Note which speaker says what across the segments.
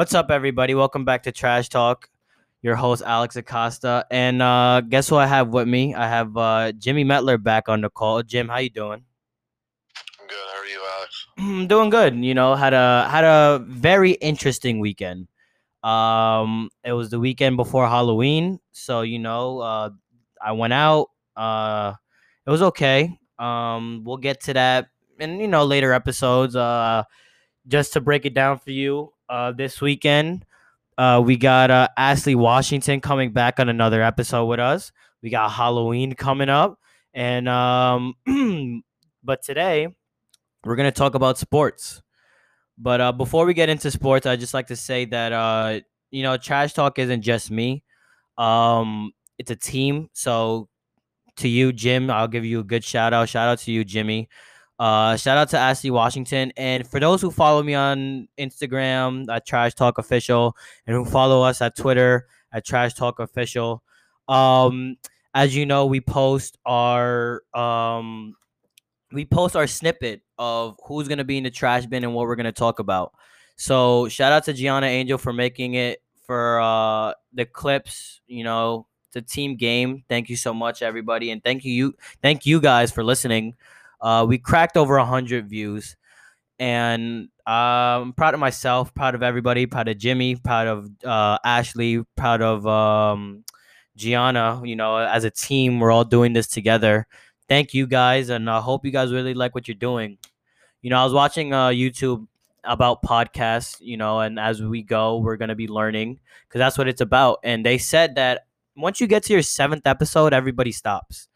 Speaker 1: What's up, everybody? Welcome back to Trash Talk. Your host Alex Acosta, and uh, guess who I have with me? I have uh, Jimmy Metler back on the call. Jim, how you doing?
Speaker 2: I'm good. How are you, Alex?
Speaker 1: I'm doing good. You know, had a had a very interesting weekend. Um, it was the weekend before Halloween, so you know, uh, I went out. Uh, it was okay. Um, we'll get to that in you know later episodes. Uh, just to break it down for you, uh, this weekend, uh, we got uh, Ashley Washington coming back on another episode with us. We got Halloween coming up, and um, but today we're gonna talk about sports. But uh, before we get into sports, I just like to say that uh, you know, trash talk isn't just me. Um, it's a team. So to you, Jim, I'll give you a good shout out. Shout out to you, Jimmy. Uh, shout out to Ashley Washington. And for those who follow me on Instagram at Trash Talk Official and who follow us at Twitter at Trash Talk Official, um, as you know, we post our um, we post our snippet of who's gonna be in the trash bin and what we're gonna talk about. So shout out to Gianna Angel for making it for uh, the clips. You know, a team game. Thank you so much, everybody, and thank you, you, thank you guys for listening. Uh, we cracked over hundred views, and uh, I'm proud of myself, proud of everybody, proud of Jimmy, proud of uh, Ashley, proud of um, Gianna. You know, as a team, we're all doing this together. Thank you guys, and I hope you guys really like what you're doing. You know, I was watching uh, YouTube about podcasts, you know, and as we go, we're gonna be learning because that's what it's about. And they said that once you get to your seventh episode, everybody stops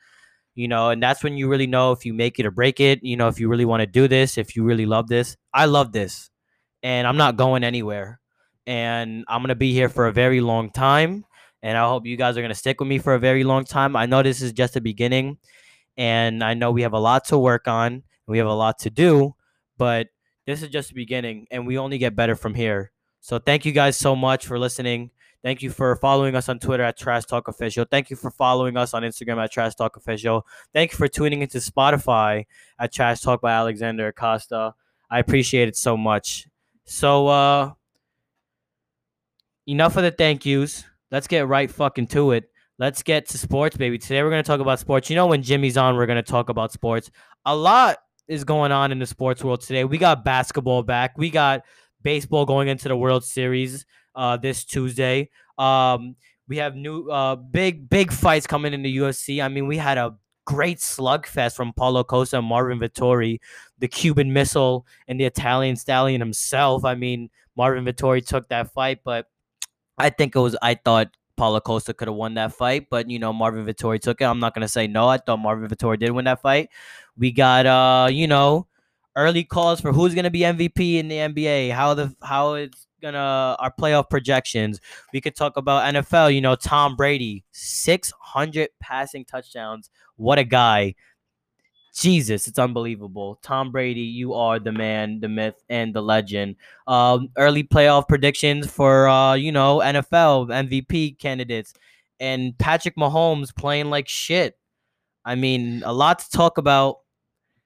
Speaker 1: you know, and that's when you really know if you make it or break it, you know, if you really want to do this, if you really love this. I love this, and I'm not going anywhere, and I'm gonna be here for a very long time, and I hope you guys are gonna stick with me for a very long time. I know this is just the beginning, and I know we have a lot to work on, we have a lot to do, but this is just the beginning, and we only get better from here. So thank you guys so much for listening. Thank you for following us on Twitter at Trash Talk Official. Thank you for following us on Instagram at Trash Talk Official. Thank you for tuning into Spotify at Trash Talk by Alexander Acosta. I appreciate it so much. So, uh, enough of the thank yous. Let's get right fucking to it. Let's get to sports, baby. Today we're going to talk about sports. You know, when Jimmy's on, we're going to talk about sports. A lot is going on in the sports world today. We got basketball back. We got baseball going into the World Series uh, this Tuesday. Um, we have new uh, big big fights coming in the UFC. I mean, we had a great slugfest from Paulo Costa and Marvin Vettori, the Cuban missile and the Italian stallion himself. I mean, Marvin Vettori took that fight, but I think it was I thought Paulo Costa could have won that fight, but you know Marvin Vettori took it. I'm not gonna say no. I thought Marvin Vettori did win that fight. We got uh, you know, early calls for who's gonna be MVP in the NBA, how the how it's gonna our playoff projections. We could talk about NFL. You know, Tom Brady, six hundred passing touchdowns. What a guy! Jesus, it's unbelievable. Tom Brady, you are the man, the myth, and the legend. Um, early playoff predictions for uh, you know, NFL MVP candidates, and Patrick Mahomes playing like shit. I mean, a lot to talk about.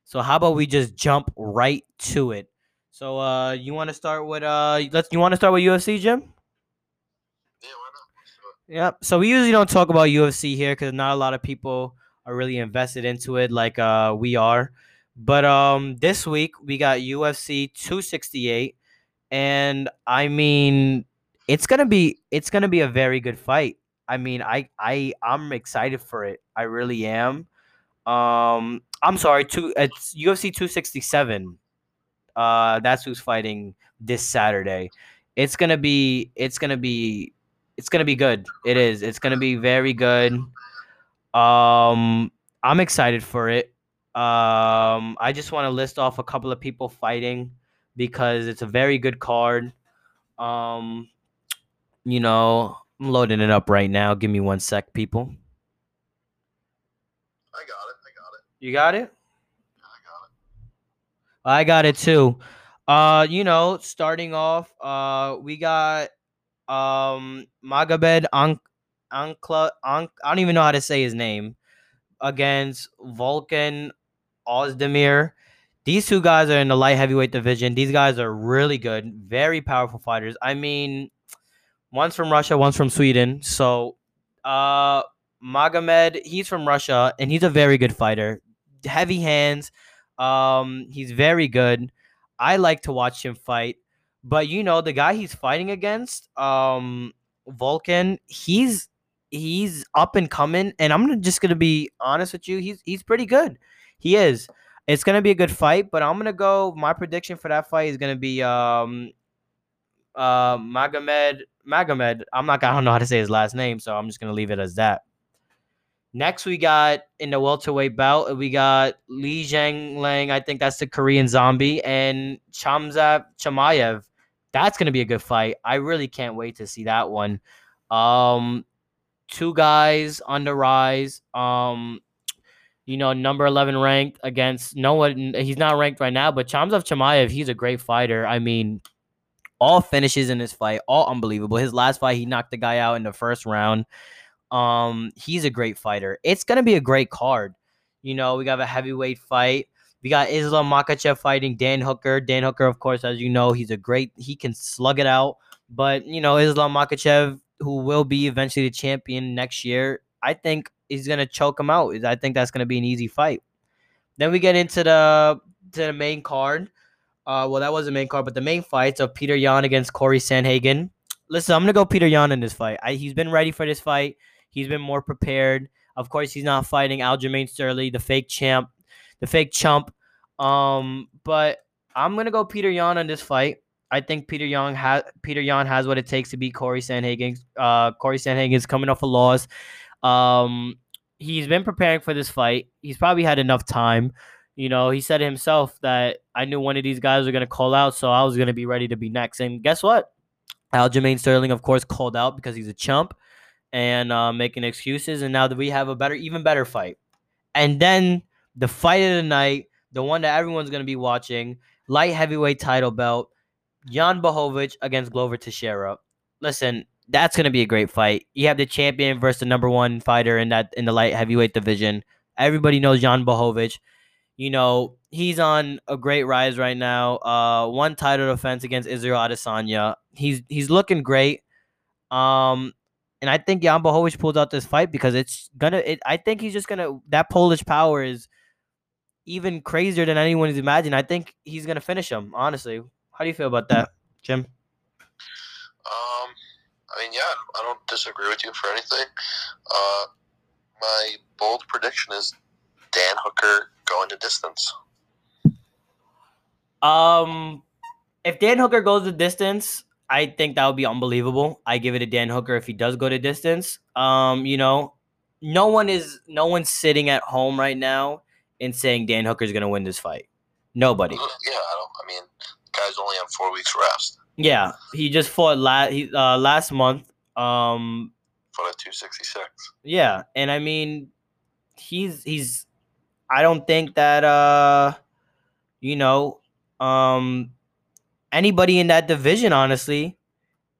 Speaker 1: So how about we just jump right to it? So uh you want to start with uh let's you want to start with UFC, Jim?
Speaker 2: Yeah, why not?
Speaker 1: Yep. So we usually don't talk about UFC here cuz not a lot of people are really invested into it like uh we are. But um this week we got UFC 268 and I mean it's going to be it's to be a very good fight. I mean, I I I'm excited for it. I really am. Um I'm sorry, two it's UFC 267 uh, that's who's fighting this Saturday. It's gonna be. It's gonna be. It's gonna be good. It is. It's gonna be very good. Um, I'm excited for it. Um, I just want to list off a couple of people fighting because it's a very good card. Um, you know, I'm loading it up right now. Give me one sec, people.
Speaker 2: I got it. I got it.
Speaker 1: You got it?
Speaker 2: I got it.
Speaker 1: Too. Uh, you know, starting off, uh, we got um Magomed Ank Ankla Ank I don't even know how to say his name against Volkan Oezdemir. These two guys are in the light heavyweight division. These guys are really good, very powerful fighters. I mean, one's from Russia, one's from Sweden. So, uh, Magomed, he's from Russia, and he's a very good fighter. Heavy hands. Um, he's very good. I like to watch him fight. But you know, the guy he's fighting against, um, Volkan, he's he's up and coming, and I'm just gonna be honest with you. He's he's pretty good. He is. It's gonna be a good fight, but I'm gonna go. My prediction for that fight is gonna be um uh Magomed Magomed. I'm not I don't know how to say his last name, so I'm just gonna leave it as that. Next, we got in the welterweight bout, we got Li Lang. I think that's the Korean zombie, and Khamzat Chimaev. That's gonna be a good fight. I really can't wait to see that one. Um, two guys on the rise. Um, you know, number 11 ranked against no one. He's not ranked right now, but Khamzat Chimaev, he's a great fighter. I mean, all finishes in this fight, all unbelievable. His last fight, he knocked the guy out in the first round. Um, he's a great fighter. It's gonna be a great card. You know, we got a heavyweight fight. We got Islam Makhachev fighting Dan Hooker. Dan Hooker, of course, as you know, he's a great. He can slug it out. But you know, Islam Makhachev, who will be eventually the champion next year, I think he's gonna choke him out. I think that's gonna be an easy fight. Then we get into the to the main card. Uh, well, that was the main card, but the main fights of Peter Yan against Corey Sandhagen. Listen, I'm gonna go Peter Yan in this fight. I, he's been ready for this fight. He's been more prepared. Of course, he's not fighting Aljamain Sterling, the fake champ, the fake chump. Um, but I'm gonna go Peter Yan on this fight. I think Peter Young has Peter Yan has what it takes to beat Corey Sandhagen. Uh, Corey Sandhagen is coming off a loss. Um, he's been preparing for this fight. He's probably had enough time. You know, he said himself that I knew one of these guys were gonna call out, so I was gonna be ready to be next. And guess what? Aljamain Sterling, of course, called out because he's a chump and uh, making excuses. And now that we have a better, even better fight. And then the fight of the night, the one that everyone's going to be watching, light heavyweight title belt, Jan Blachowicz against Glover Teixeira. Listen, that's going to be a great fight. You have the champion versus the number one fighter in that in the light heavyweight division. Everybody knows Jan Blachowicz. You know, he's on a great rise right now. Uh, one title defense against Israel Adesanya. He's he's looking great. Um, and I think Jan Blachowicz pulls out this fight because it's gonna. It, I think he's just gonna. That Polish power is even crazier than anyone anyone's imagined. I think he's gonna finish him. Honestly, how do you feel about that, Jim?
Speaker 2: Um, I mean, yeah, I don't disagree with you for anything. Uh, my bold prediction is Dan Hooker going to distance.
Speaker 1: Um, if Dan Hooker goes the distance, I think that would be unbelievable. I give it to Dan Hooker if he does go to distance. Um, you know, no one is no one's sitting at home right now and saying Dan Hooker's gonna win this fight. Nobody.
Speaker 2: Yeah, I don't. I mean, guy's only on four weeks rest.
Speaker 1: Yeah, he just fought last uh, last month. Um,
Speaker 2: fought at two sixty six.
Speaker 1: Yeah, and I mean, he's he's. I don't think that uh, you know, um, anybody in that division, honestly,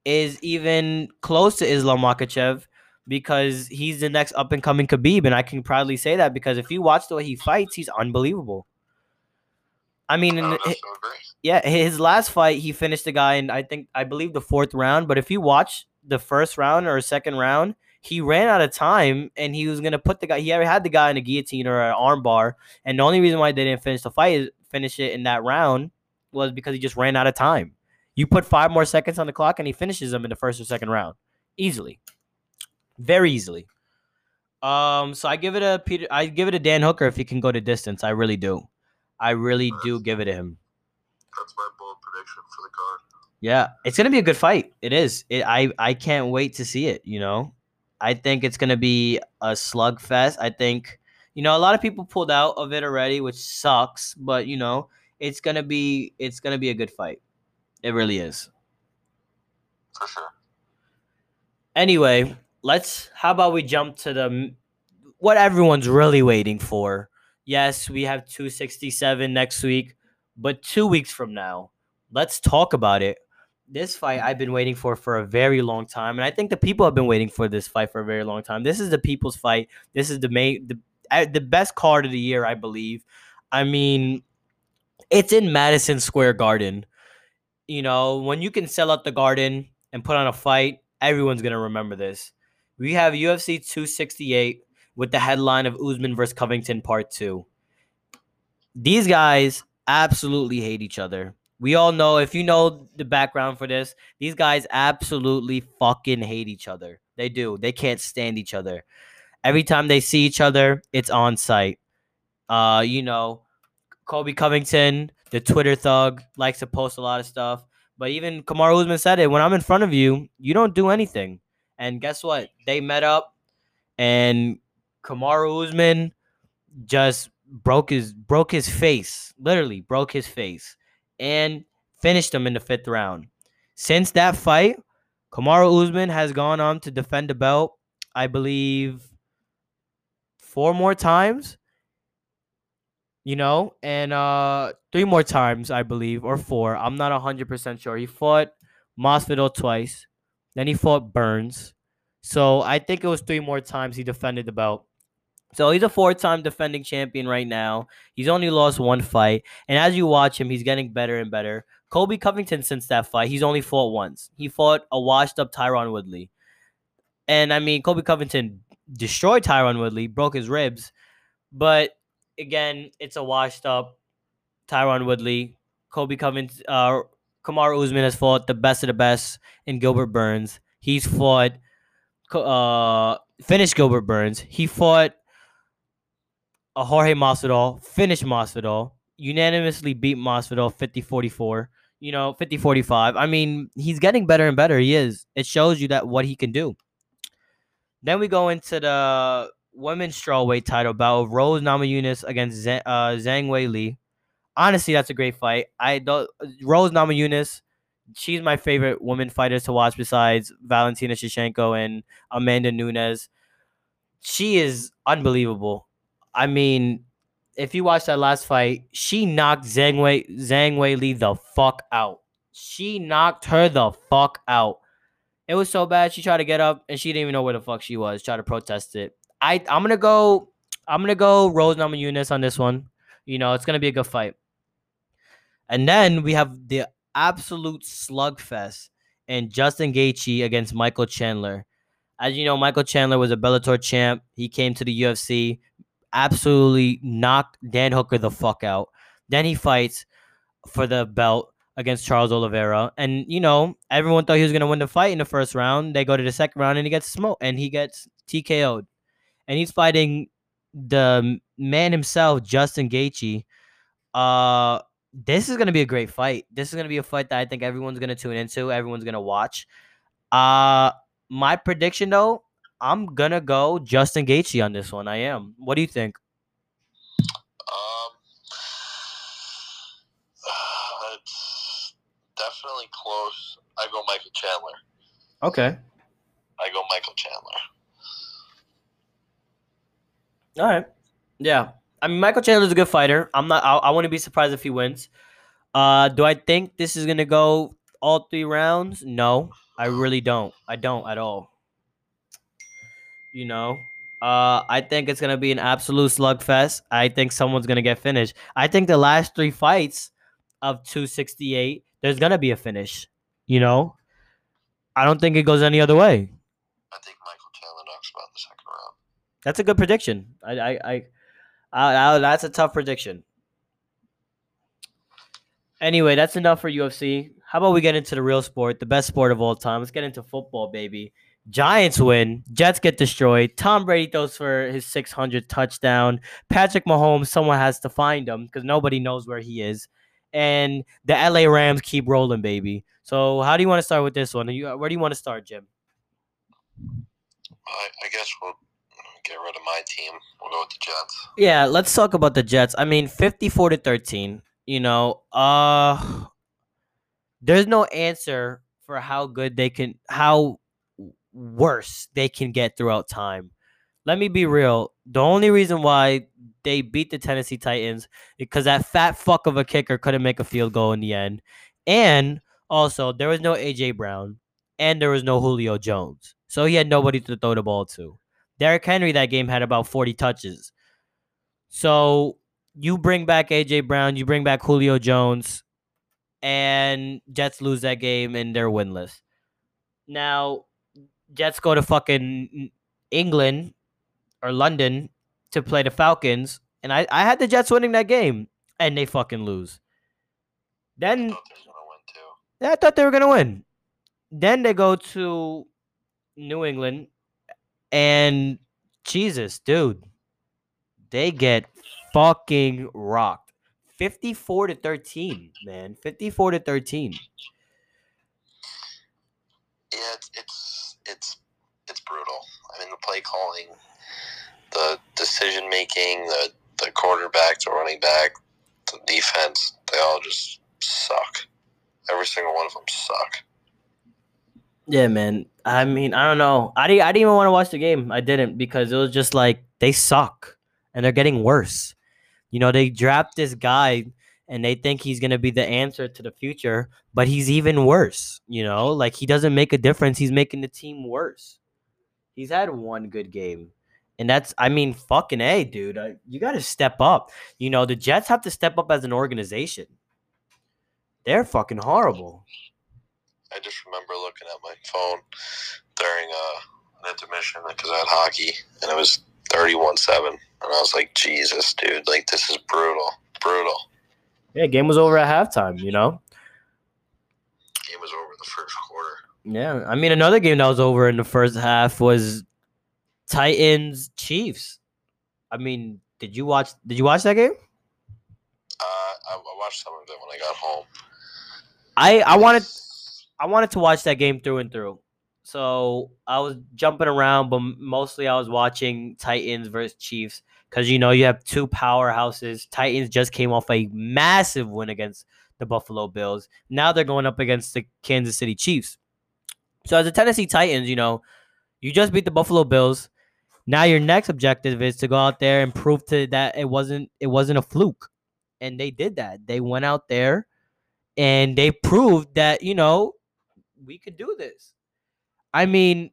Speaker 1: is even close to Islam Makhachev because he's the next up and coming Khabib, and I can proudly say that because if you watch the way he fights, he's unbelievable. I mean, in, yeah, his last fight, he finished the guy in I think I believe the fourth round. But if you watch the first round or second round, he ran out of time and he was gonna put the guy. He had the guy in a guillotine or an armbar, and the only reason why they didn't finish the fight is finish it in that round was because he just ran out of time. You put five more seconds on the clock and he finishes them in the first or second round easily, very easily. Um, so I give it a Peter. I give it a Dan Hooker if he can go to distance. I really do. I really do give it to him.
Speaker 2: That's my bold prediction for the card.
Speaker 1: Yeah, it's gonna be a good fight. It is. It, I I can't wait to see it. You know, I think it's gonna be a slugfest. I think you know a lot of people pulled out of it already, which sucks. But you know, it's gonna be it's gonna be a good fight. It really is.
Speaker 2: For sure.
Speaker 1: Anyway, let's. How about we jump to the what everyone's really waiting for? Yes, we have 267 next week, but two weeks from now, let's talk about it. This fight I've been waiting for for a very long time, and I think the people have been waiting for this fight for a very long time. This is the people's fight. This is the main, the eh, the best card of the year, I believe. I mean, It's in Madison Square Garden. You know, when you can sell out the garden and put on a fight, everyone's gonna remember this. We have UFC 268 with the headline of Usman versus Covington Part Two. These guys absolutely hate each other. We all know if you know the background for this, these guys absolutely fucking hate each other. They do. They can't stand each other. Every time they see each other, it's on site. Uh, you know, Colby Covington, the Twitter thug, likes to post a lot of stuff. But even Kamaru Usman said it: when I'm in front of you, you don't do anything. And guess what? They met up, and Kamaru Usman just broke his broke his face, literally broke his face, and finished him in the fifth round. Since that fight, Kamaru Usman has gone on to defend the belt, I believe, four more times. You know, and uh three more times, I believe, or four. I'm not hundred percent sure. He fought Masvidal twice, then he fought Burns. So I think it was three more times he defended the belt. So he's a four-time defending champion right now. He's only lost one fight, and as you watch him, he's getting better and better. Colby Covington, since that fight, he's only fought once. He fought a washed-up Tyron Woodley, and I mean, Colby Covington destroyed Tyron Woodley, broke his ribs, but again, it's a washed-up Tyron Woodley. Colby Covington, uh, Kamaru Usman has fought the best of the best in Gilbert Burns. He's fought, uh, finished Gilbert Burns. He fought a Jorge Masvidal, finished Masvidal, unanimously beat Masvidal 50-44, you know, 50-45. I mean, he's getting better and better. He is. It shows you that what he can do. Then we go into the women's strawweight title bout of Rose Namajunas against Z- uh, Zhang Wei Li. Honestly, that's a great fight. I don't Rose Namajunas. She's my favorite woman fighters to watch besides Valentina Shevchenko and Amanda Nunes. She is unbelievable. I mean, if you watch that last fight, she knocked Zhang Wei Zhang Wei Li the fuck out. She knocked her the fuck out. It was so bad. She tried to get up and she didn't even know where the fuck she was. Tried to protest it. I I'm gonna go. I'm gonna go Rose Namajunas on this one. You know, it's gonna be a good fight. And then we have the absolute slugfest and Justin Gaethje against Michael Chandler. As you know, Michael Chandler was a Bellator champ. He came to the UFC, absolutely knocked Dan Hooker the fuck out. Then he fights for the belt against Charles Oliveira. And, you know, everyone thought he was to win the fight in the first round. They go to the second round and he gets smoked and he gets TKO'd. And he's fighting the man himself, Justin Gaethje. Uh, this is going to be a great fight. This is going to be a fight that I think everyone's going to tune into. Everyone's going to watch. Uh, my prediction, though, I'm going to go Justin Gaethje on this one. I am. What do you think?
Speaker 2: Um, it's definitely close. I go Michael Chandler.
Speaker 1: Okay.
Speaker 2: I go Michael Chandler.
Speaker 1: All right. Yeah. I mean, Michael Chandler's a good fighter. I'm not. I, I wouldn't be surprised if he wins. Uh, do I think this is gonna go all three rounds? No, I really don't. I don't at all. You know, uh, I think it's gonna be an absolute slugfest. I think someone's gonna get finished. I think the last three fights of 268, there's gonna be a finish. You know, I don't think it goes any other way.
Speaker 2: I think Michael Chandler knocks out the second.
Speaker 1: That's a good prediction. I, I, I, I, I that's a tough prediction. Anyway, that's enough for UFC. How about we get into the real sport, the best sport of all time? Let's get into football, baby. Giants win. Jets get destroyed. Tom Brady throws for his 600th touchdown. Patrick Mahomes, someone has to find him because nobody knows where he is. And the LA Rams keep rolling, baby. So, how do you want to start with this one? You, where do you want to start, Jim?
Speaker 2: I, I guess we'll get rid of my team. We'll go with the Jets.
Speaker 1: Yeah, let's talk about the Jets. I mean, 54 to 13. You know, uh there's no answer for how good they can how worse they can get throughout time. Let me be real. The only reason why they beat the Tennessee Titans is because that fat fuck of a kicker couldn't make a field goal in the end. And also, there was no AJ Brown and there was no Julio Jones. So he had nobody to throw the ball to. Derrick Henry that game had about 40 touches. So you bring back AJ Brown, you bring back Julio Jones, and Jets lose that game and they're winless. Now, Jets go to fucking England or London to play the Falcons, and I, I had the Jets winning that game, and they fucking lose. Then
Speaker 2: thought they were gonna win too.
Speaker 1: I thought they were gonna win. Then they go to New England, and Jesus, dude, they get fucking rocked. Fifty-four to thirteen, man. Fifty-four to thirteen.
Speaker 2: Yeah, it's it's it's it's brutal. I mean, the play calling, the decision making, the the quarterback, the running back, the defense, they all just suck. Every single one of them suck.
Speaker 1: Yeah, man. I mean, I don't know. I didn't. I didn't even want to watch the game. I didn't because it was just like they suck and they're getting worse. You know, they draft this guy and they think he's gonna be the answer to the future, but he's even worse. You know, like he doesn't make a difference. He's making the team worse. He's had one good game, and that's. I mean, fucking a, dude. I, you got to step up. You know, the Jets have to step up as an organization. They're fucking horrible.
Speaker 2: I just remember looking at my phone during uh, an intermission because I had hockey, and it was thirty-one-seven, and I was like, "Jesus, dude! Like this is brutal, brutal."
Speaker 1: Yeah, game was over at halftime. You know.
Speaker 2: Game was over the first quarter.
Speaker 1: Yeah, I mean another game that was over in the first half was Titans Chiefs. I mean, did you watch? Did you watch that game?
Speaker 2: Uh, I, I watched some of it when I got home.
Speaker 1: I I wanted I wanted to watch that game through and through. So I was jumping around, but mostly I was watching Titans versus Chiefs because you know you have two powerhouses. Titans just came off a massive win against the Buffalo Bills. Now they're going up against the Kansas City Chiefs. So as a Tennessee Titans, you know, you just beat the Buffalo Bills. Now your next objective is to go out there and prove to that it wasn't it wasn't a fluke. And they did that. They went out there and they proved that, you know, we could do this. I mean,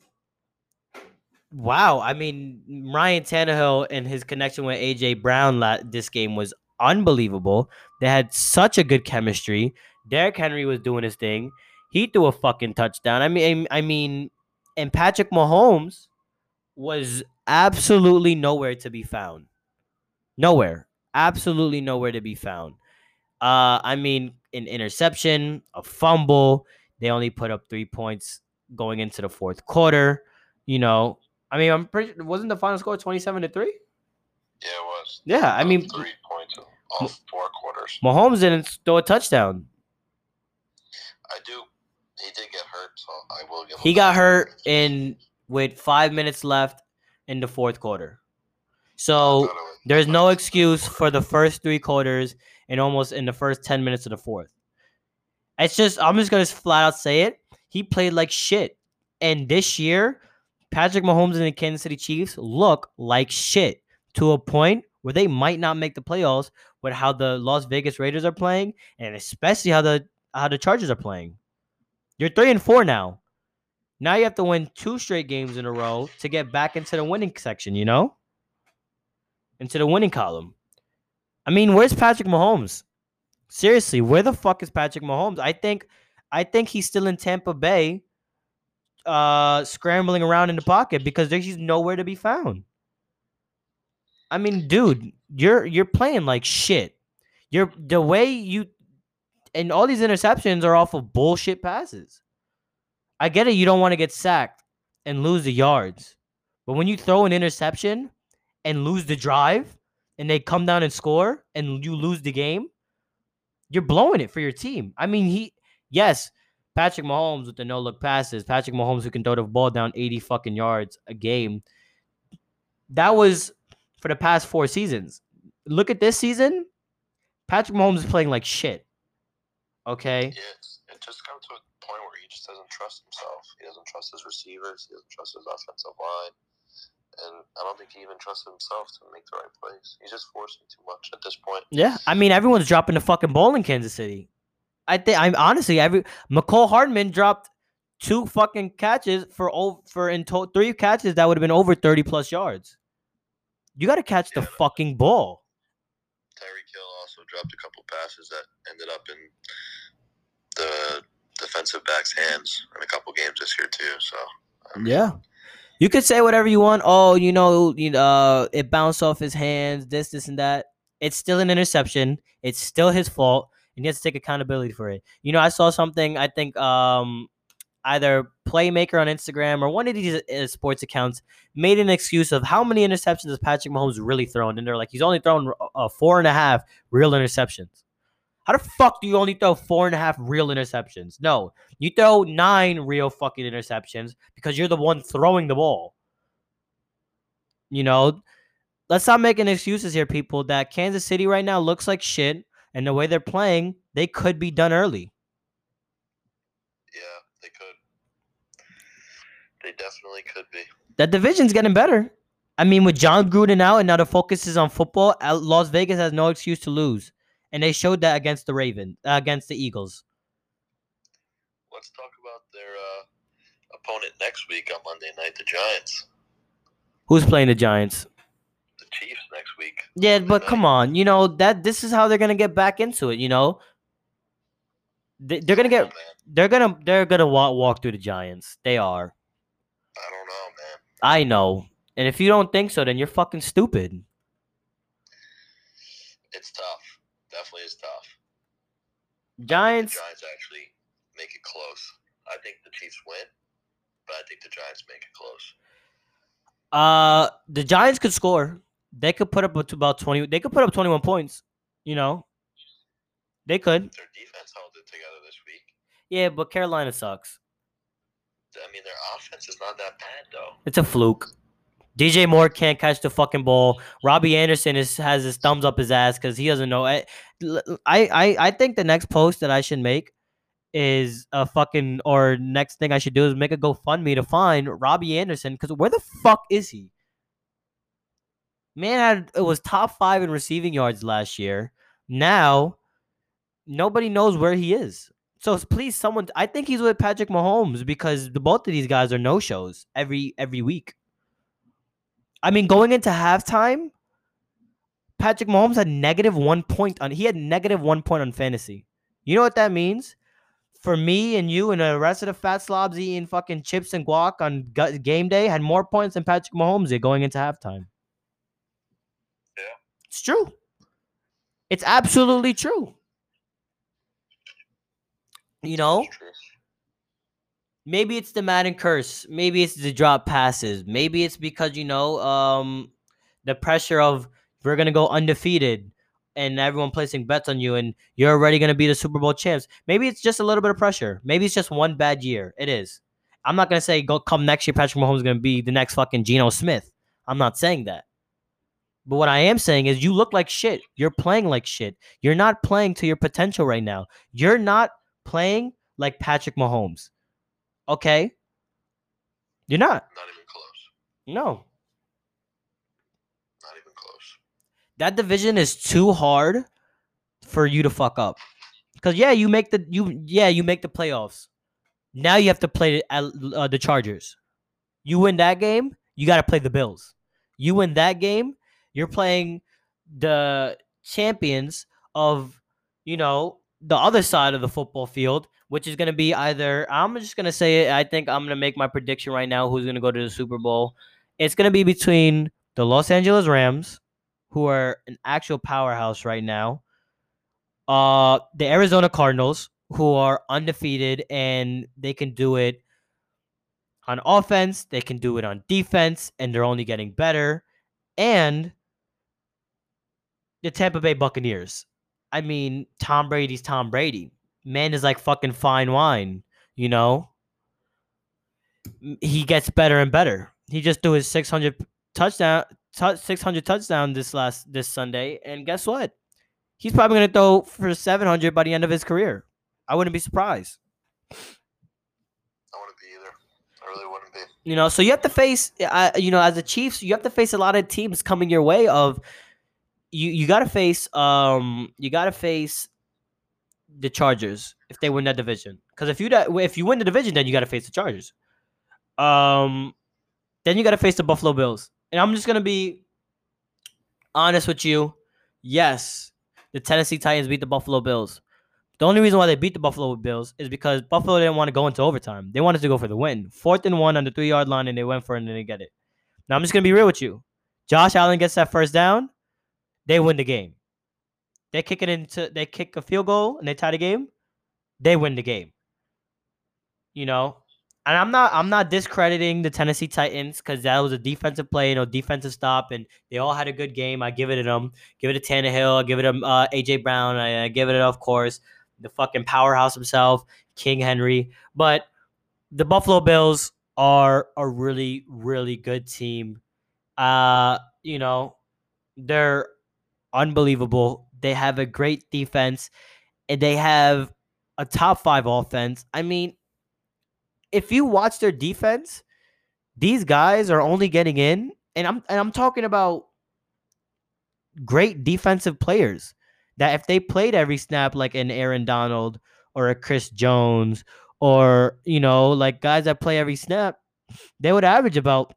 Speaker 1: wow. I mean, Ryan Tannehill and his connection with AJ Brown this game was unbelievable. They had such a good chemistry. Derrick Henry was doing his thing. He threw a fucking touchdown. I mean, I mean, and Patrick Mahomes was absolutely nowhere to be found. Nowhere. Absolutely nowhere to be found. Uh, I mean, an interception, a fumble. They only put up three points going into the fourth quarter. You know, I mean, I'm pretty. Wasn't the final score twenty seven to three?
Speaker 2: Yeah, it was.
Speaker 1: Yeah, I mean,
Speaker 2: three points in all four quarters.
Speaker 1: Mahomes didn't throw a touchdown.
Speaker 2: I do. He did get hurt, so I will give.
Speaker 1: He got
Speaker 2: that.
Speaker 1: hurt in with five minutes left in the fourth quarter. So
Speaker 2: thought it was-
Speaker 1: there's no
Speaker 2: thought it was
Speaker 1: excuse for the first three quarters and almost in the first 10 minutes of the fourth. It's just, I'm just to flat out say it. He played like shit. And this year, Patrick Mahomes and the Kansas City Chiefs look like shit to a point where they might not make the playoffs with how the Las Vegas Raiders are playing and especially how the how the Chargers are playing. You're 3 and 4 now. Now you have to win two straight games in a row to get back into the winning section, you know? Into the winning column. I mean, where's Patrick Mahomes? Seriously, where the fuck is Patrick Mahomes? I think I think he's still in Tampa Bay uh scrambling around in the pocket because there's he's nowhere to be found. I mean, dude, you're you're playing like shit. You're the way you and all these interceptions are off of bullshit passes. I get it, you don't want to get sacked and lose the yards. But when you throw an interception and lose the drive and they come down and score and you lose the game, you're blowing it for your team. I mean, he yes, Patrick Mahomes with the no look passes, Patrick Mahomes who can throw the ball down 80 fucking yards a game. That was for the past four seasons. Look at this season. Patrick Mahomes is playing like shit. Okay.
Speaker 2: Yeah, it just got to a point where he just doesn't trust himself. He doesn't trust his receivers. He doesn't trust his offensive line. And I don't think he even trusts himself to make the right plays. He's just forcing too much at this point.
Speaker 1: Yeah, I mean everyone's dropping the fucking ball in Kansas City. I think I'm honestly every Mecole Hardman dropped two fucking catches for over for in total three catches that would have been over 30 plus yards. You got to catch the fucking ball.
Speaker 2: Terry Hill also dropped a couple passes that ended up in the defensive back's hands in a couple games this year too. So I mean,
Speaker 1: Yeah. You could say whatever you want. Oh, you know, you know, uh, it bounced off his hands, this, this, and that. It's still an interception. It's still his fault, and he has to take accountability for it. You know, I saw something. I think um, either Playmaker on Instagram or one of these uh, sports accounts made an excuse of how many interceptions has Patrick Mahomes really thrown, and they're like, he's only thrown uh, four and a half real interceptions. How the fuck do you only throw four and a half real interceptions? No, you throw nine real fucking interceptions because you're the one throwing the ball. You know, let's stop making excuses here, people. That Kansas City right now looks like shit, and the way they're playing, they could be done early.
Speaker 2: yeah, they could. They definitely could be.
Speaker 1: That division's getting better. I mean, with Jon Gruden out and now the focus is on football, Las Vegas has no excuse to lose, and they showed that against the Raven, uh, against the Eagles.
Speaker 2: Let's talk about their uh, opponent next week on Monday night, the Giants.
Speaker 1: Who's playing the Giants?
Speaker 2: The Chiefs next week.
Speaker 1: Yeah,
Speaker 2: Monday
Speaker 1: but
Speaker 2: night.
Speaker 1: come on, you know that this is how they're gonna get back into it. You know, they, they're gonna get, they're gonna, they're gonna walk walk through the Giants. They are.
Speaker 2: I don't know, man.
Speaker 1: I know. And if you don't think so, then you're fucking stupid.
Speaker 2: It's tough. Definitely is tough.
Speaker 1: Giants.
Speaker 2: Giants actually make it close. I think the Chiefs win, but I think the Giants make it close.
Speaker 1: Uh, the Giants could score. They could put up about twenty. They could put up twenty-one points. You know, they could.
Speaker 2: Their defense held it together this week.
Speaker 1: Yeah, but Carolina sucks.
Speaker 2: I mean, their offense is not that bad though.
Speaker 1: It's a fluke. DJ Moore can't catch the fucking ball. Robbie Anderson is has his thumbs up his ass because he doesn't know. Eh, I, I, I I think the next post that I should make is a fucking or next thing I should do is make a GoFundMe to find Robbie Anderson because where the fuck is he? Man had it was top five in receiving yards last year. Now nobody knows where he is. So please, someone. I think he's with Patrick Mahomes because the both of these guys are no shows every every week. I mean, going into halftime, Patrick Mahomes had negative one point on. He had negative one point on fantasy. You know what that means? For me and you and the rest of the fat slobs eating fucking chips and guac on game day had more points than Patrick Mahomes did going into halftime.
Speaker 2: Yeah.
Speaker 1: It's true. It's absolutely true. You know. Maybe it's the Madden curse. Maybe it's the drop passes. Maybe it's because you know, um, the pressure of we're gonna go undefeated and everyone placing bets on you, and you're already gonna be the Super Bowl champs. Maybe it's just a little bit of pressure. Maybe it's just one bad year. It is. I'm not gonna say go come next year. Patrick Mahomes is gonna be the next fucking Geno Smith. I'm not saying that. But what I am saying is you look like shit. You're playing like shit. You're not playing to your potential right now. You're not playing like Patrick Mahomes. Okay? You're not.
Speaker 2: Not even close.
Speaker 1: No.
Speaker 2: Not even close.
Speaker 1: That division is too hard for you to fuck up. Cuz yeah, you make the you yeah, you make the playoffs. Now you have to play the, uh, the Chargers. You win that game, you got to play the Bills. You win that game, you're playing the champions of, you know, the other side of the football field, which is going to be either I'm just going to say it, I think I'm going to make my prediction right now who's going to go to the Super Bowl. It's going to be between the Los Angeles Rams, who are an actual powerhouse right now, uh the Arizona Cardinals, who are undefeated and they can do it on offense, they can do it on defense, and they're only getting better. And the Tampa Bay Buccaneers. I mean, Tom Brady's Tom Brady. Man is like fucking fine wine, you know? He gets better and better. He just threw his 600 touchdown tou- 600 touchdown this last this Sunday and guess what? He's probably going to throw for 700 by the end of his career. I wouldn't be surprised.
Speaker 2: I wouldn't be either. I really wouldn't be.
Speaker 1: You know, so you have to face, uh, you know, as a Chiefs, you have to face a lot of teams coming your way. Of you, you got to face, um, you got to face the Chargers if they win that division. Because if you if you win the division, then you got to face the Chargers. Um, then you got to face the Buffalo Bills. And I'm just gonna be honest with you. Yes, the Tennessee Titans beat the Buffalo Bills. The only reason why they beat the Buffalo Bills is because Buffalo didn't want to go into overtime. They wanted to go for the win. Fourth and one on the three yard line, and they went for it and they get it. Now I'm just gonna be real with you. Josh Allen gets that first down, they win the game. They kick it into they kick a field goal and they tie the game, they win the game. You know, and I'm not I'm not discrediting the Tennessee Titans because that was a defensive play, you know, defensive stop, and they all had a good game. I give it to them. Give it to Tannehill. I give it to uh, AJ Brown. I, I give it, of course, the fucking powerhouse himself, King Henry. But the Buffalo Bills are a really really good team. Uh, you know, they're unbelievable. They have a great defense, and they have a top five offense. I mean if you watch their defense, these guys are only getting in, and I'm and I'm talking about great defensive players that if they played every snap like an Aaron Donald or a Chris Jones or you know like guys that play every snap, they would average about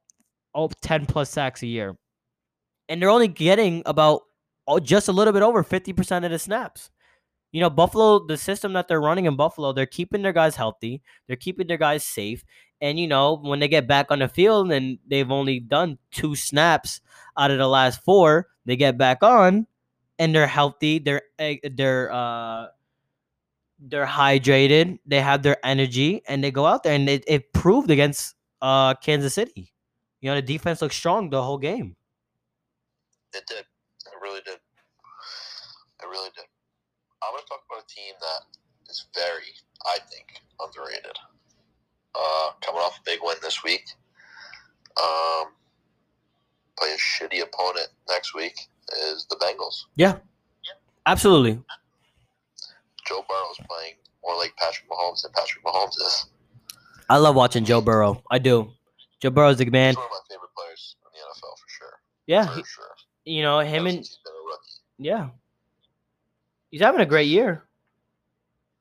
Speaker 1: oh, 10 plus sacks a year. And they're only getting about just a little bit over 50% of the snaps you know, Buffalo, the system that they're running in Buffalo, they're keeping their guys healthy, they're keeping their guys safe. And, you know, when they get back on the field and they've only done two snaps out of the last four, they get back on and they're healthy, they're, eh, they're, uh, they're hydrated, they have their energy, and they go out there and it, it proved against uh Kansas City. You know, the defense looked strong the whole game.
Speaker 2: It did. It really did. It really did. I'm going to talk about a team that is very, I think, underrated. Uh, coming off a big win this week. Um, play a shitty opponent next week is the Bengals.
Speaker 1: Yeah, absolutely.
Speaker 2: Joe Burrow is playing more like Patrick Mahomes than Patrick Mahomes is.
Speaker 1: I love watching Joe Burrow. I do. Joe Burrow's the man.
Speaker 2: He's one of my favorite players in the NFL for sure.
Speaker 1: Yeah,
Speaker 2: for
Speaker 1: he-
Speaker 2: sure.
Speaker 1: You know him and
Speaker 2: he's been a rookie.
Speaker 1: yeah, he's having a great year.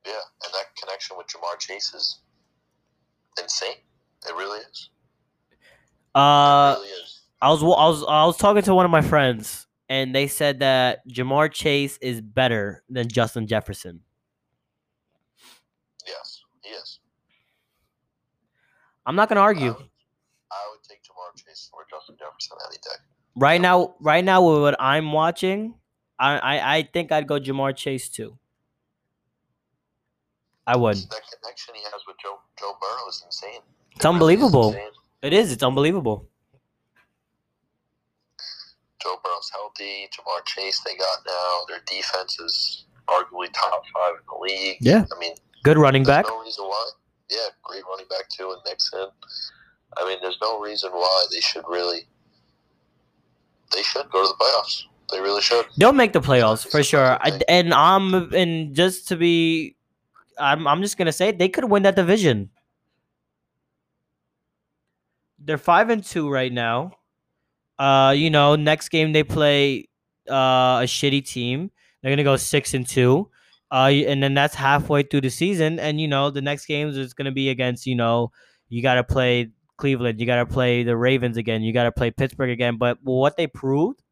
Speaker 2: Yeah, and that connection with Ja'Marr Chase is insane. It really is.
Speaker 1: Uh,
Speaker 2: it really is.
Speaker 1: I was I was I was talking to one of my friends, and they said that Ja'Marr Chase is better than Justin Jefferson.
Speaker 2: Yes, he is.
Speaker 1: I'm not gonna argue.
Speaker 2: I would, I would take Ja'Marr Chase or Justin Jefferson any day.
Speaker 1: Right now, right now with what I'm watching, I I, I think I'd go Ja'Marr Chase too. I would.
Speaker 2: That connection he has with Joe Joe Burrow is insane.
Speaker 1: It's unbelievable.
Speaker 2: Really is insane.
Speaker 1: It is. It's unbelievable.
Speaker 2: Joe Burrow's healthy. Ja'Marr Chase they got now. Their defense is arguably top five in the league.
Speaker 1: Yeah.
Speaker 2: I mean,
Speaker 1: Good running back.
Speaker 2: no reason why. Yeah, great running back too, and Mixon. I mean, there's no reason why they should really. They should go to the playoffs. They really should.
Speaker 1: They'll make the playoffs for sure. I, and I'm and just to be, I'm I'm just gonna say they could win that division. They're five and two right now. Uh, you know, next game they play uh, a shitty team. They're gonna go six and two. Uh, and then that's halfway through the season. And you know, the next games is gonna be against you know, you gotta play Cleveland, you gotta play the Ravens again, you gotta play Pittsburgh again. But what they proved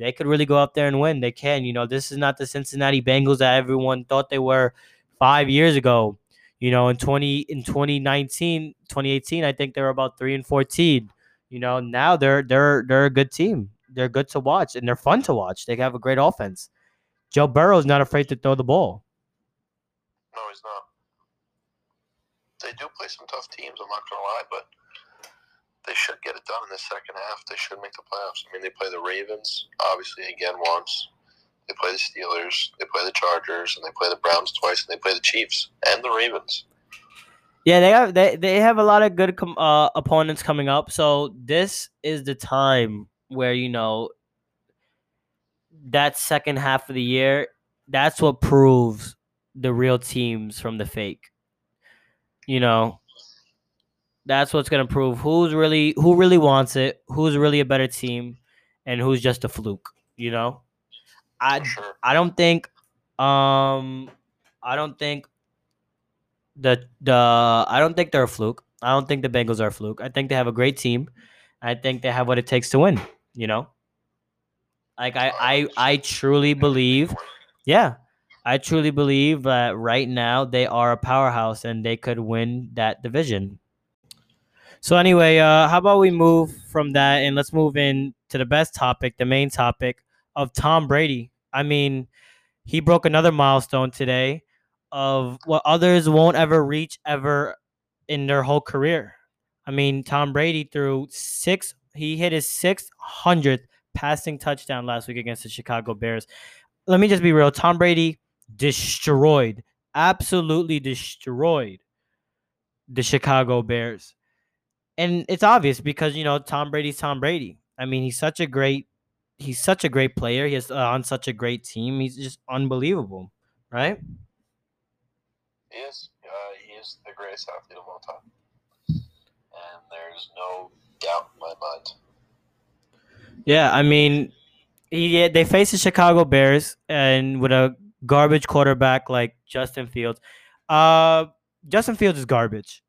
Speaker 1: they could really go up there and win. They can. You know, this is not the Cincinnati Bengals that everyone thought they were five years ago. You know, in 20 in 2019, 2018, I think they were about 3 and 14. You know, now they're they're they're a good team. They're good to watch and they're fun to watch. They have a great offense. Joe Burrow's not afraid to throw the ball.
Speaker 2: No, he's not. They do play some tough teams. I'm not gonna lie, but they should get it done in the second half. They should make the playoffs. I mean, they play the Ravens, obviously again once. They play the Steelers. They play the Chargers, and they play the Browns twice, and they play the Chiefs and the Ravens.
Speaker 1: Yeah, they have they, they have a lot of good com- uh, opponents coming up. So this is the time where you know that second half of the year. That's what proves the real teams from the fake. You know, that's what's gonna prove who's really who really wants it, who's really a better team, and who's just a fluke. You know, I I don't think um I don't think the the I don't think they're a fluke. I don't think the Bengals are a fluke. I think they have a great team. I think they have what it takes to win, you know? Like I I I truly believe Yeah, I truly believe that right now they are a powerhouse and they could win that division. So anyway, uh, how about we move from that and let's move in to the best topic, the main topic of Tom Brady. I mean, he broke another milestone today of what others won't ever reach ever in their whole career. I mean, Tom Brady threw six. He hit his six hundredth passing touchdown last week against the Chicago Bears. Let me just be real. Tom Brady destroyed, absolutely destroyed the Chicago Bears. And it's obvious because, you know, Tom Brady's Tom Brady. I mean, he's such a great he's such a great player. He's uh, on such a great team. He's just unbelievable, right?
Speaker 2: He is. Uh, he is the greatest athlete of all time, and there's no doubt in my mind.
Speaker 1: Yeah, I mean, he they face the Chicago Bears and with a garbage quarterback like Justin Fields. Uh, Justin Fields is garbage.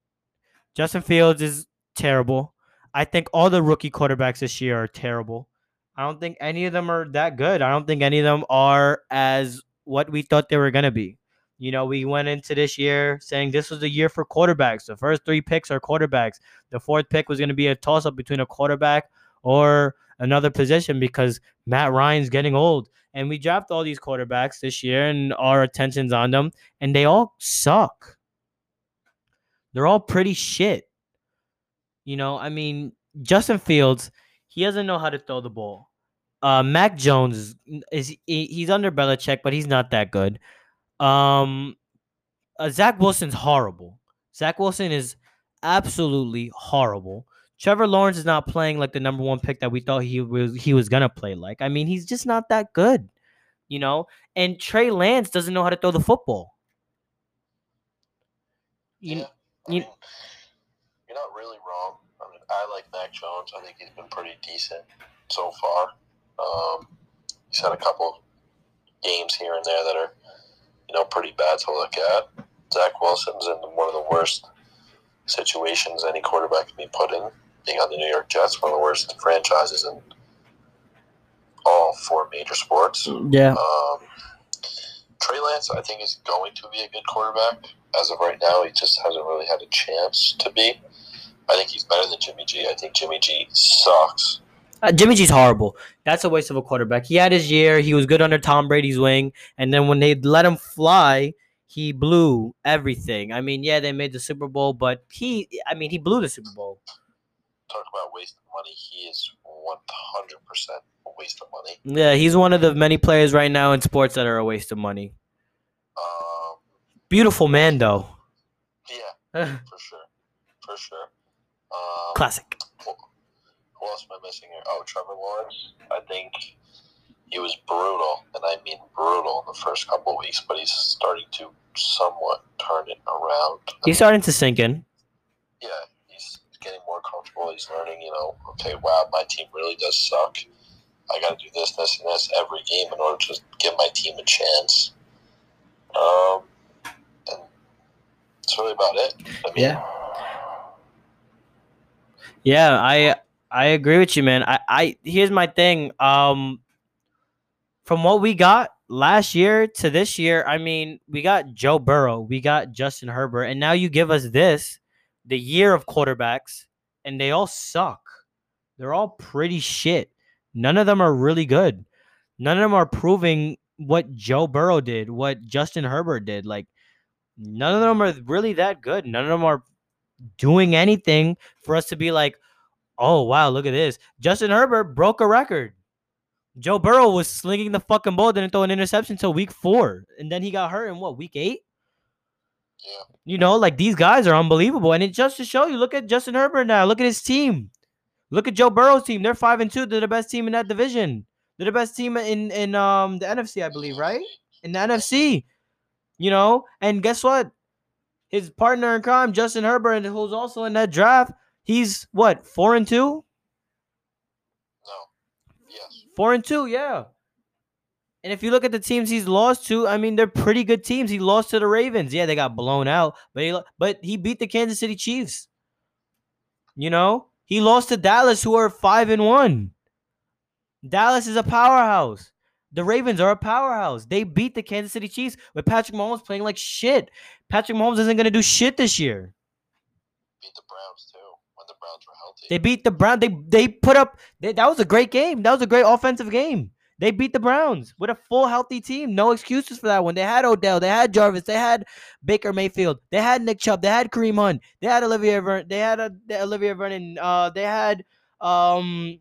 Speaker 1: Justin Fields is terrible. I think all the rookie quarterbacks this year are terrible. I don't think any of them are that good. I don't think any of them are as what we thought they were going to be. You know, we went into this year saying this was the year for quarterbacks. The first three picks are quarterbacks. The fourth pick was going to be a toss up between a quarterback or another position because Matt Ryan's getting old. And we draft all these quarterbacks this year and our attention's on them, and they all suck. They're all pretty shit. You know, I mean, Justin Fields, he doesn't know how to throw the ball. Uh, Mac Jones is he's under Belichick, but he's not that good. Um, uh, Zach Wilson's horrible. Zach Wilson is absolutely horrible. Trevor Lawrence is not playing like the number one pick that we thought he was he was gonna play like. I mean, he's just not that good, you know. And Trey Lance doesn't know how to throw the football.
Speaker 2: You, yeah, I mean, you're not really wrong. I mean, I like Mac Jones. I think he's been pretty decent so far. Um, he's had a couple games here and there that are, you know, pretty bad to look at. Zach Wilson's in one of the worst situations any quarterback can be put in being on the New York Jets, one of the worst franchises in all four major sports.
Speaker 1: Yeah.
Speaker 2: Um, Trey Lance, I think, is going to be a good quarterback. As of right now, he just hasn't really had a chance to be. I think he's better than Jimmy G. I think Jimmy G sucks.
Speaker 1: Uh, Jimmy G's horrible. That's a waste of a quarterback. He had his year. He was good under Tom Brady's wing, and then when they let him fly, he blew everything. I mean, yeah, they made the Super Bowl, but he, I mean, he blew the Super Bowl
Speaker 2: talk about waste of money, he is 100% a waste of money.
Speaker 1: Yeah, he's one of the many players right now in sports that are a waste of money.
Speaker 2: Um,
Speaker 1: Beautiful man, though.
Speaker 2: Yeah, for sure. For sure. Um,
Speaker 1: Classic.
Speaker 2: Who, who else am I missing here? Oh, Trevor Lawrence. I think he was brutal, and I mean brutal in the first couple of weeks, but he's starting to somewhat turn it around.
Speaker 1: He's starting to sink in.
Speaker 2: Yeah, getting more comfortable. He's learning, you know, okay, wow, my team really does suck. I got to do this, this, and this every game in order to give my team a chance. Um, and that's really about it. I mean,
Speaker 1: yeah. Yeah, I I agree with you, man. I, I here's my thing. Um, from what we got last year to this year, I mean, we got Joe Burrow, we got Justin Herbert, and now you give us this the year of quarterbacks, and they all suck. They're all pretty shit. None of them are really good. None of them are proving what Joe Burrow did, what Justin Herbert did. Like, none of them are really that good. None of them are doing anything for us to be like, oh, wow, look at this. Justin Herbert broke a record. Joe Burrow was slinging the fucking ball, didn't throw an interception until week four. And then he got hurt in what, week eight?
Speaker 2: Yeah.
Speaker 1: You know, like these guys are unbelievable. And it just to show you, look at Justin Herbert now. Look at his team. Look at Joe Burrow's team. They're five and two. They're the best team in that division. They're the best team in in um the NFC, I believe, right? In the NFC. You know, and guess what? His partner in crime, Justin Herbert, who's also in that draft, he's what four and two.
Speaker 2: No. Yes.
Speaker 1: Four and two, yeah. And if you look at the teams he's lost to, I mean, they're pretty good teams. He lost to the Ravens. Yeah, they got blown out, but he but he beat the Kansas City Chiefs. You know, he lost to Dallas, who are five and one. Dallas is a powerhouse. The Ravens are a powerhouse. They beat the Kansas City Chiefs with Patrick Mahomes playing like shit. Patrick Mahomes isn't going to do shit this year.
Speaker 2: Beat the Browns too when the Browns were healthy.
Speaker 1: They beat the Brown. They they put up. They, that was a great game. That was a great offensive game. They beat the Browns with a full healthy team. No excuses for that one. They had Odell. They had Jarvis. They had Baker Mayfield. They had Nick Chubb. They had Kareem Hunt. They had Olivier Vernon. They had a, Olivier Vernon. Uh, they had um,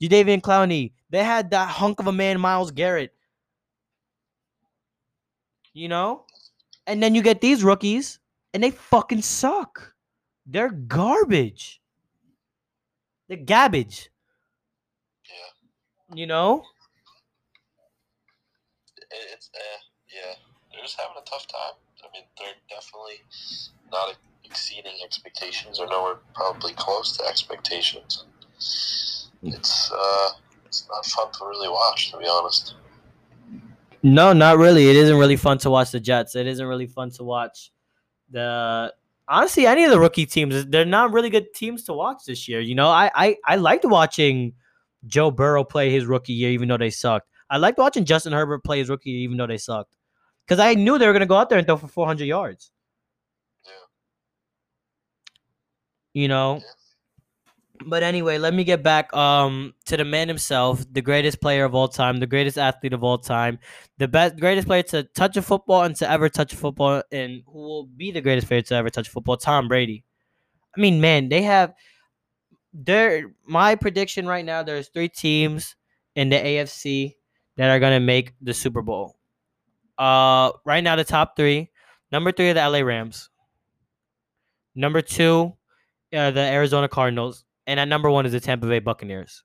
Speaker 1: Jadeveon Clowney. They had that hunk of a man, Myles Garrett. You know, and then you get these rookies, and they fucking suck. They're garbage. They're garbage.
Speaker 2: Yeah.
Speaker 1: You know?
Speaker 2: It's eh, yeah. They're just having a tough time. I mean, they're definitely not exceeding expectations or nowhere probably close to expectations. It's uh, it's not fun to really watch, to be honest.
Speaker 1: No, not really. It isn't really fun to watch the Jets. It isn't really fun to watch the honestly any of the rookie teams. They're not really good teams to watch this year. You know, I I, I liked watching Joe Burrow play his rookie year, even though they sucked. I liked watching Justin Herbert play his rookie even though they sucked. Because I knew they were gonna go out there and throw for 400 yards.
Speaker 2: Yeah.
Speaker 1: You know.
Speaker 2: Yeah.
Speaker 1: But anyway, let me get back um to the man himself, the greatest player of all time, the greatest athlete of all time, the best greatest player to touch a football and to ever touch a football, and who will be the greatest player to ever touch football, Tom Brady. I mean, man, they have there my prediction right now, there's three teams in the AFC that are gonna make the Super Bowl. Uh right now the top three. Number three are the LA Rams. Number two, uh, the Arizona Cardinals and at number one is the Tampa Bay Buccaneers.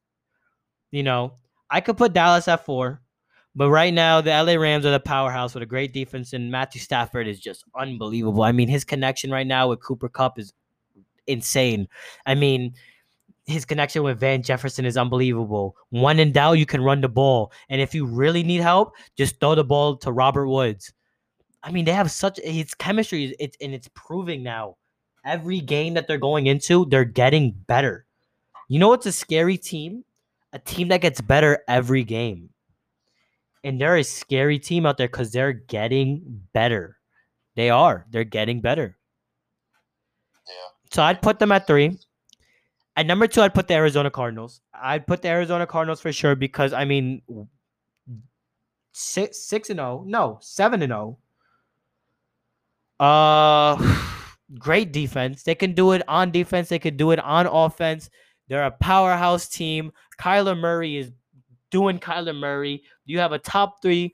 Speaker 1: You know, I could put Dallas at four, but right now the LA Rams are the powerhouse with a great defense, and Matthew Stafford is just unbelievable. I mean, his connection right now with Cooper Kupp is insane. I mean, his connection with Van Jefferson is unbelievable. One in doubt, you can run the ball, and if you really need help, just throw the ball to Robert Woods. I mean, they have such his chemistry. It's and it's proving now. Every game that they're going into, they're getting better. You know what's a scary team? A team that gets better every game. And they're a scary team out there because they're getting better. They are. They're getting better.
Speaker 2: Yeah.
Speaker 1: So I'd put them at three. At number two, I'd put the Arizona Cardinals. I'd put the Arizona Cardinals for sure because I mean, six six and zero, no seven and zero. Uh, great defense. They can do it on defense. They could do it on offense. They're a powerhouse team. Kyler Murray is doing Kyler Murray. You have a top three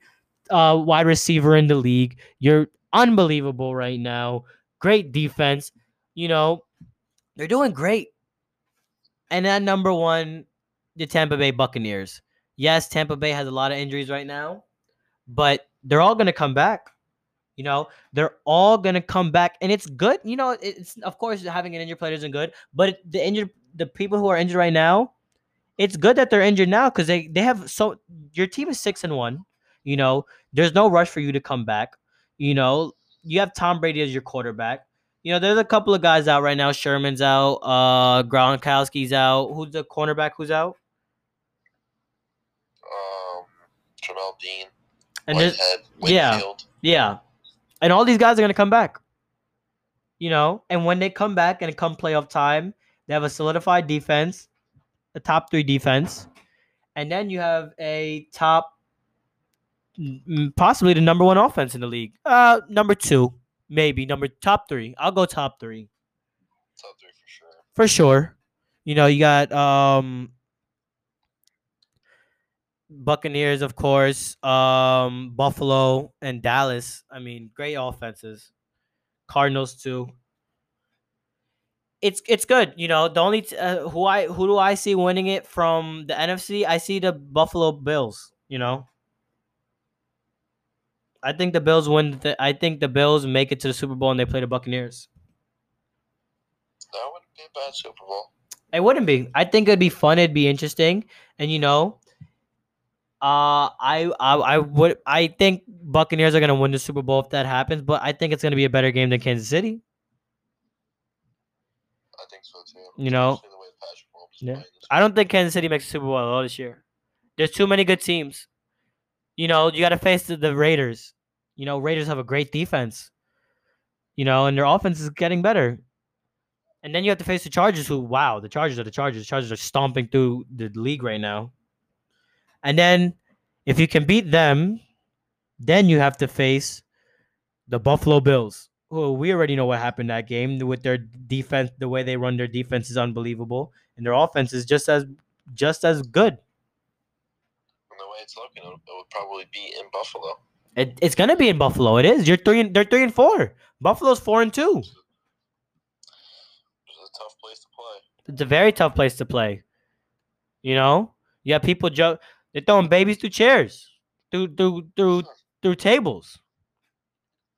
Speaker 1: uh, wide receiver in the league. You're unbelievable right now. Great defense. You know, they're doing great. And then number one, the Tampa Bay Buccaneers. Yes, Tampa Bay has a lot of injuries right now, but they're all going to come back. You know, they're all going to come back, and it's good. You know, it's of course having an injured player isn't good, but the injured the people who are injured right now, it's good that they're injured now because they they have so your team is six and one. You know, there's no rush for you to come back. You know, you have Tom Brady as your quarterback. You know, there's a couple of guys out right now. Sherman's out. Uh, Gronkowski's out. Who's the cornerback? Who's out?
Speaker 2: Um, Jamel Dean.
Speaker 1: And
Speaker 2: Whitehead,
Speaker 1: yeah. Yeah, and all these guys are gonna come back. You know, and when they come back and come playoff time, they have a solidified defense, a top three defense, and then you have a top, possibly the number one offense in the league. Uh, number two, maybe number top three. I'll go top three
Speaker 2: Top three for sure.
Speaker 1: for sure. You know, you got um Buccaneers, of course, um Buffalo and Dallas. I mean, great offenses. Cardinals too. It's it's good, you know. The only t- uh, who I who do I see winning it from the NFC? I see the Buffalo Bills. You know, I think the Bills win. The, I think the Bills make it to the Super Bowl and they play the Buccaneers.
Speaker 2: That wouldn't be a bad Super Bowl.
Speaker 1: It wouldn't be. I think it'd be fun. It'd be interesting, and you know, uh, I I I would. I think Buccaneers are gonna win the Super Bowl if that happens, but I think it's gonna be a better game than Kansas City.
Speaker 2: I think so too.
Speaker 1: You know?
Speaker 2: The way Patrick
Speaker 1: Yeah. I don't think Kansas City makes the Super Bowl at all this year. There's too many good teams. You know, you got to face the, the Raiders. You know, Raiders have a great defense. You know, and their offense is getting better. And then you have to face the Chargers, who wow, the Chargers are the Chargers. The Chargers are stomping through the league right now. And then if you can beat them, then you have to face the Buffalo Bills. Who we already know what happened that game with their defense. The way they run their defense is unbelievable, and their offense is just as just as good.
Speaker 2: The way it's looking, it would probably be in Buffalo.
Speaker 1: It, it's gonna be in Buffalo. It is. You're three. And, they're three and four. Buffalo's four and two.
Speaker 2: It's a tough place to play.
Speaker 1: It's a very tough place to play. You know, you got people jump. They're throwing babies through chairs, through through through through tables.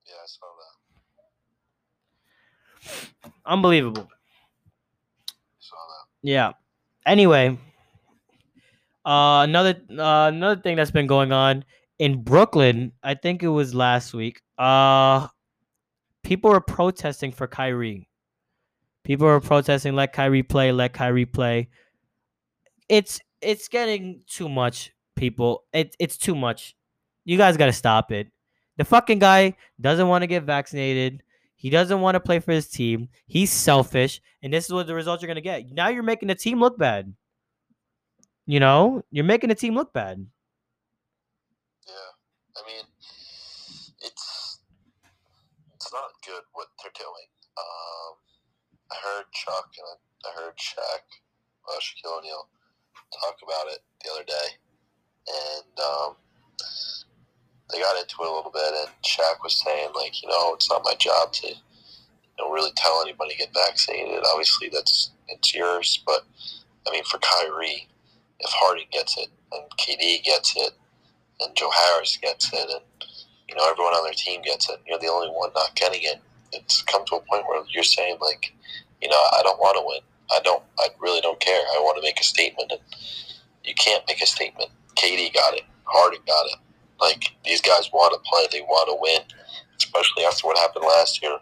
Speaker 2: Yeah, I saw that.
Speaker 1: Unbelievable.
Speaker 2: I saw that.
Speaker 1: Yeah. Anyway, uh, another uh, another thing that's been going on in Brooklyn. I think it was last week. Uh, people were protesting for Kyrie. People were protesting, let Kyrie play, let Kyrie play. It's it's getting too much, people. It, it's too much. You guys got to stop it. The fucking guy doesn't want to get vaccinated. He doesn't want to play for his team. He's selfish, and this is what the results you're gonna get. Now you're making the team look bad. You know, you're making the team look bad.
Speaker 2: I mean, it's it's not good what they're doing. Um, I heard Chuck and I, I heard Shaq, uh, Shaquille O'Neal, talk about it the other day, and um, they got into it a little bit. And Shaq was saying like, you know, it's not my job to, you know, really tell anybody to get vaccinated. Obviously, that's it's yours, but I mean, for Kyrie, if Harden gets it and KD gets it and Joe Harris gets it and you know everyone on their team gets it, you're the only one not getting it. It's come to a point where you're saying like, you know, I don't want to win. I don't. I really don't care. I want to make a statement, and you can't make a statement. KD got it. Harden got it. Like these guys want to play. They want to win, especially after what happened last year,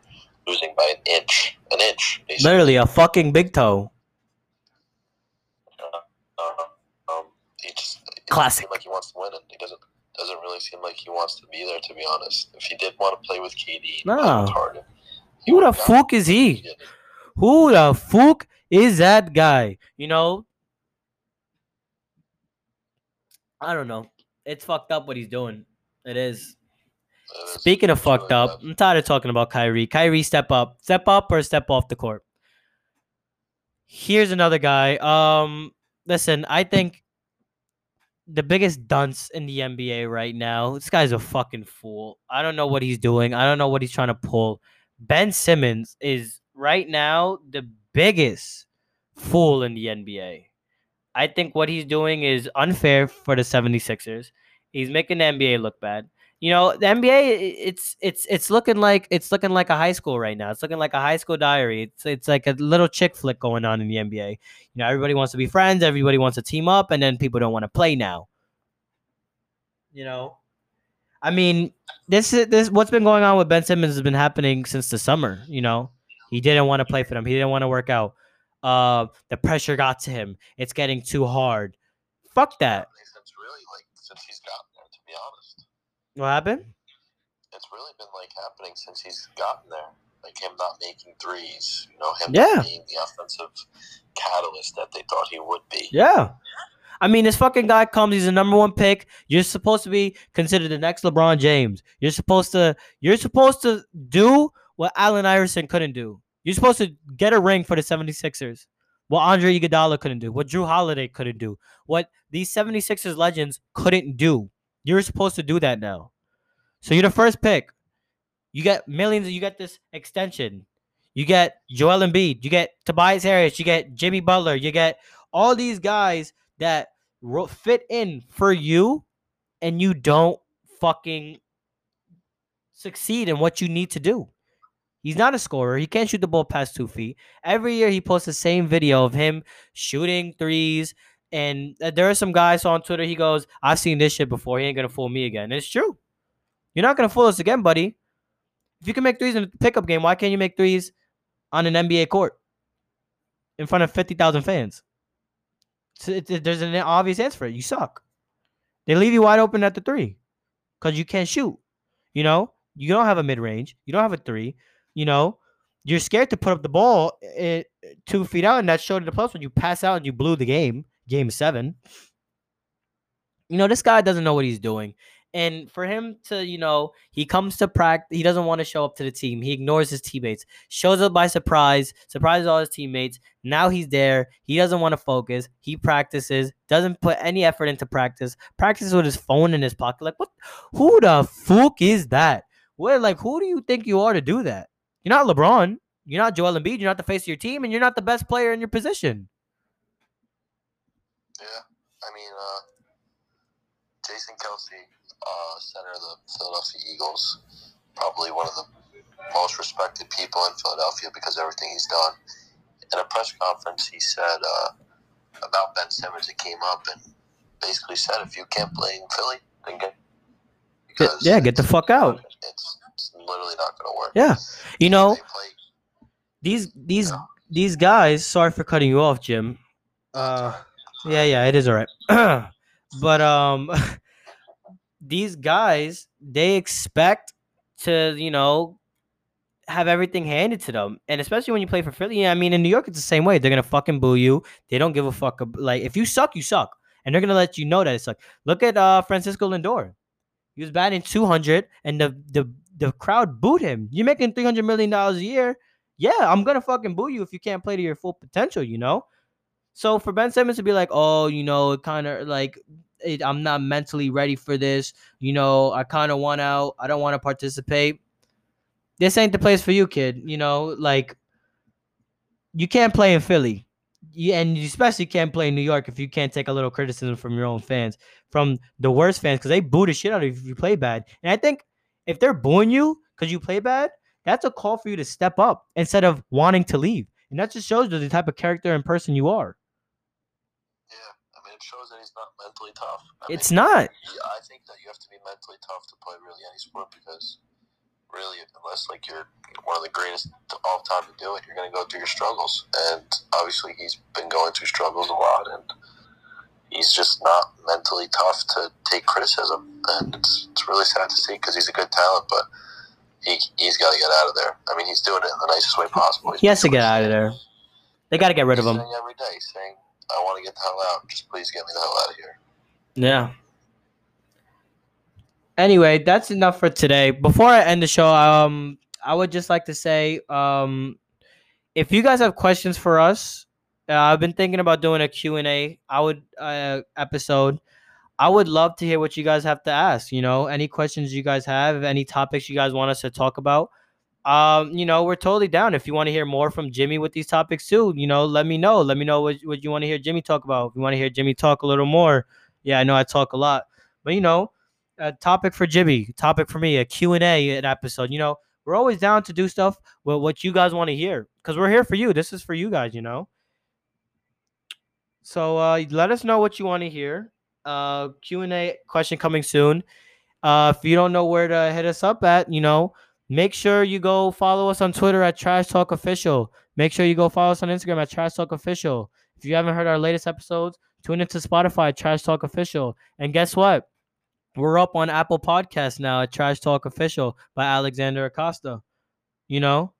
Speaker 2: losing by an inch. An inch. basically.
Speaker 1: Literally a fucking big toe.
Speaker 2: Uh, um, he just
Speaker 1: Classic.
Speaker 2: like he wants to win, and he doesn't doesn't really seem like he wants to be there. To be honest, if he did want to play with KD,
Speaker 1: No.
Speaker 2: Harden,
Speaker 1: Who the fuck is he? Who the fuck is that guy? You know? I don't know. It's fucked up what he's doing. It is.
Speaker 2: It is-
Speaker 1: Speaking of fucked up,
Speaker 2: bad.
Speaker 1: I'm tired of talking about Kyrie. Kyrie, step up. Step up or step off the court. Here's another guy. Um, listen, I think the biggest dunce in the NBA right now. This guy's a fucking fool. I don't know what he's doing. I don't know what he's trying to pull. Ben Simmons is right now the biggest fool in the NBA. I think what he's doing is unfair for the 76ers. He's making the NBA look bad. You know, the NBA it's it's it's looking like it's looking like a high school right now. It's looking like a high school diary. It's it's like a little chick flick going on in the NBA. You know, everybody wants to be friends, everybody wants to team up, and then people don't want to play now. You know? I mean, this is this what's been going on with Ben Simmons has been happening since the summer, you know. He didn't want to play for them. He didn't want to work out. Uh the pressure got to him. It's getting too hard. Fuck that.
Speaker 2: Really, like, since he's gotten there, to be honest.
Speaker 1: What happened?
Speaker 2: it's really been like happening since he's gotten there. Like him not making threes, you know, him
Speaker 1: Yeah.
Speaker 2: not being the offensive catalyst that they thought he would be.
Speaker 1: Yeah. I mean, this fucking guy comes. He's a number one pick. You're supposed to be considered the next LeBron James. You're supposed to. You're supposed to do what Allen Iverson couldn't do. You're supposed to get a ring for the 76ers. What Andre Iguodala couldn't do. What Jrue Holiday couldn't do. What these 76ers legends couldn't do. You're supposed to do that now. So you're the first pick. You get millions. You get this extension. You get Joel Embiid. You get Tobias Harris. You get Jimmy Butler. You get all these guys that fit in for you, and you don't fucking succeed in what you need to do. He's not a scorer. He can't shoot the ball past two feet. Every year he posts the same video of him shooting threes. And uh, there are some guys on Twitter. He goes, I've seen this shit before. He ain't to fool me again. And it's true. You're not to fool us again, buddy. If you can make threes in a pickup game, why can't you make threes on an NBA court in front of 50,000 fans? So it, it- there's an obvious answer for it. You suck. They leave you wide open at the three. because you can't shoot. You know, you don't have a mid range. You don't have a three. You know, you're scared to put up the ball eh, two feet out, and that showed in the post when you pass out and you blew the game, game seven. You know, this guy doesn't know what he's doing. And for him to, you know, he comes to practice, he doesn't want to show up to the team. He ignores his teammates, shows up by surprise, surprises all his teammates. Now he's there. He doesn't want to focus. He practices, doesn't put any effort into practice, practices with his phone in his pocket. Like, what? Who the fuck is that? What, like, who do you think you are to do that? You're not LeBron. You're not Joel Embiid. You're not the face of your team, and you're not the best player in your position.
Speaker 2: Yeah, I mean, uh, Jason Kelce, uh, center of the Philadelphia Eagles, probably one of the most respected people in Philadelphia because of everything he's done. In a press conference, he said uh, about Ben Simmons, it came up and basically said, if you can't play in Philly, then get.
Speaker 1: Get- yeah, get the fuck out.
Speaker 2: It's, it's literally not going to work.
Speaker 1: Yeah. You know,
Speaker 2: play,
Speaker 1: these these
Speaker 2: Yeah.
Speaker 1: these guys. Sorry for cutting you off, Jim. Uh, yeah, yeah, it is all right. but um, these guys they expect to you know have everything handed to them, and especially when you play for Philly. I mean, in New York, it's the same way. They're gonna fucking boo you. They don't give a fuck. ab- Like if you suck, you suck, and they're gonna let you know that it sucks. Look at uh Francisco Lindor. He was batting 200, and the the the crowd booed him. You're making 300 million dollars a year. Yeah, I'm gonna fucking boo you if you can't play to your full potential. You know. So for Ben Simmons to be like, oh, you know, kind of like it, I'm not mentally ready for this. You know, I kind of want out. I don't want to participate. This ain't the place for you, kid. You know, like you can't play in Philly. You, and you especially can't play in New York if you can't take a little criticism from your own fans, from the worst fans, because they boo the shit out of you if you play bad. And I think if they're booing you because you play bad, that's a call for you to step up instead of wanting to leave. And that just shows you the type of character and person you are.
Speaker 2: It shows that he's not mentally tough. I
Speaker 1: It's
Speaker 2: mean,
Speaker 1: not.
Speaker 2: I think that you have to be mentally tough to play really any sport because really, unless like you're one of the greatest of all time to do it, you're going to go through your struggles. And obviously, he's been going through struggles a lot, and he's just not mentally tough to take criticism. And it's, it's really sad to see because he's a good talent, but he he's got to get out of there. I mean, he's doing it in the nicest way possible. He's
Speaker 1: He has to get out of there. They got to get rid of him.
Speaker 2: every day, saying, "I want to get the hell out. Just please get me the hell out of here."
Speaker 1: Yeah. Anyway, that's enough for today. Before I end the show, um, I would just like to say, um, if you guys have questions for us, uh, I've been thinking about doing a Q and A. I would uh, episode. I would love to hear what you guys have to ask. You know, any questions you guys have, any topics you guys want us to talk about. Um, you know, we're totally down. If you want to hear more from Jimmy with these topics too, you know, let me know. Let me know what, what you want to hear Jimmy talk about. If you want to hear Jimmy talk a little more, yeah, I know I talk a lot, but you know, a topic for Jimmy, topic for me, a Q&A an episode. You know, we're always down to do stuff with what you guys want to hear because we're here for you. This is for you guys, you know. So uh, let us know what you want to hear. Uh, Q&A question coming soon. Uh, if you don't know where to hit us up at, you know, make sure you go follow us on Twitter at Trash Talk Official. Make sure you go follow us on Instagram at Trash Talk Official. If you haven't heard our latest episodes, tune into Spotify, Trash Talk Official. And guess what? We're up on Apple Podcasts now at Trash Talk Official by Alexander Acosta. You know,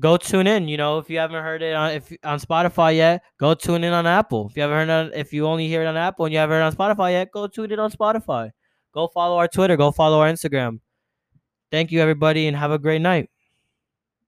Speaker 1: go tune in. You know, if you haven't heard it on if on Spotify yet, go tune in on Apple. If you haven't heard it, on, if you only hear it on Apple and you haven't heard it on Spotify yet, go tune in on Spotify. Go follow our Twitter. Go follow our Instagram. Thank you, everybody, and have a great night.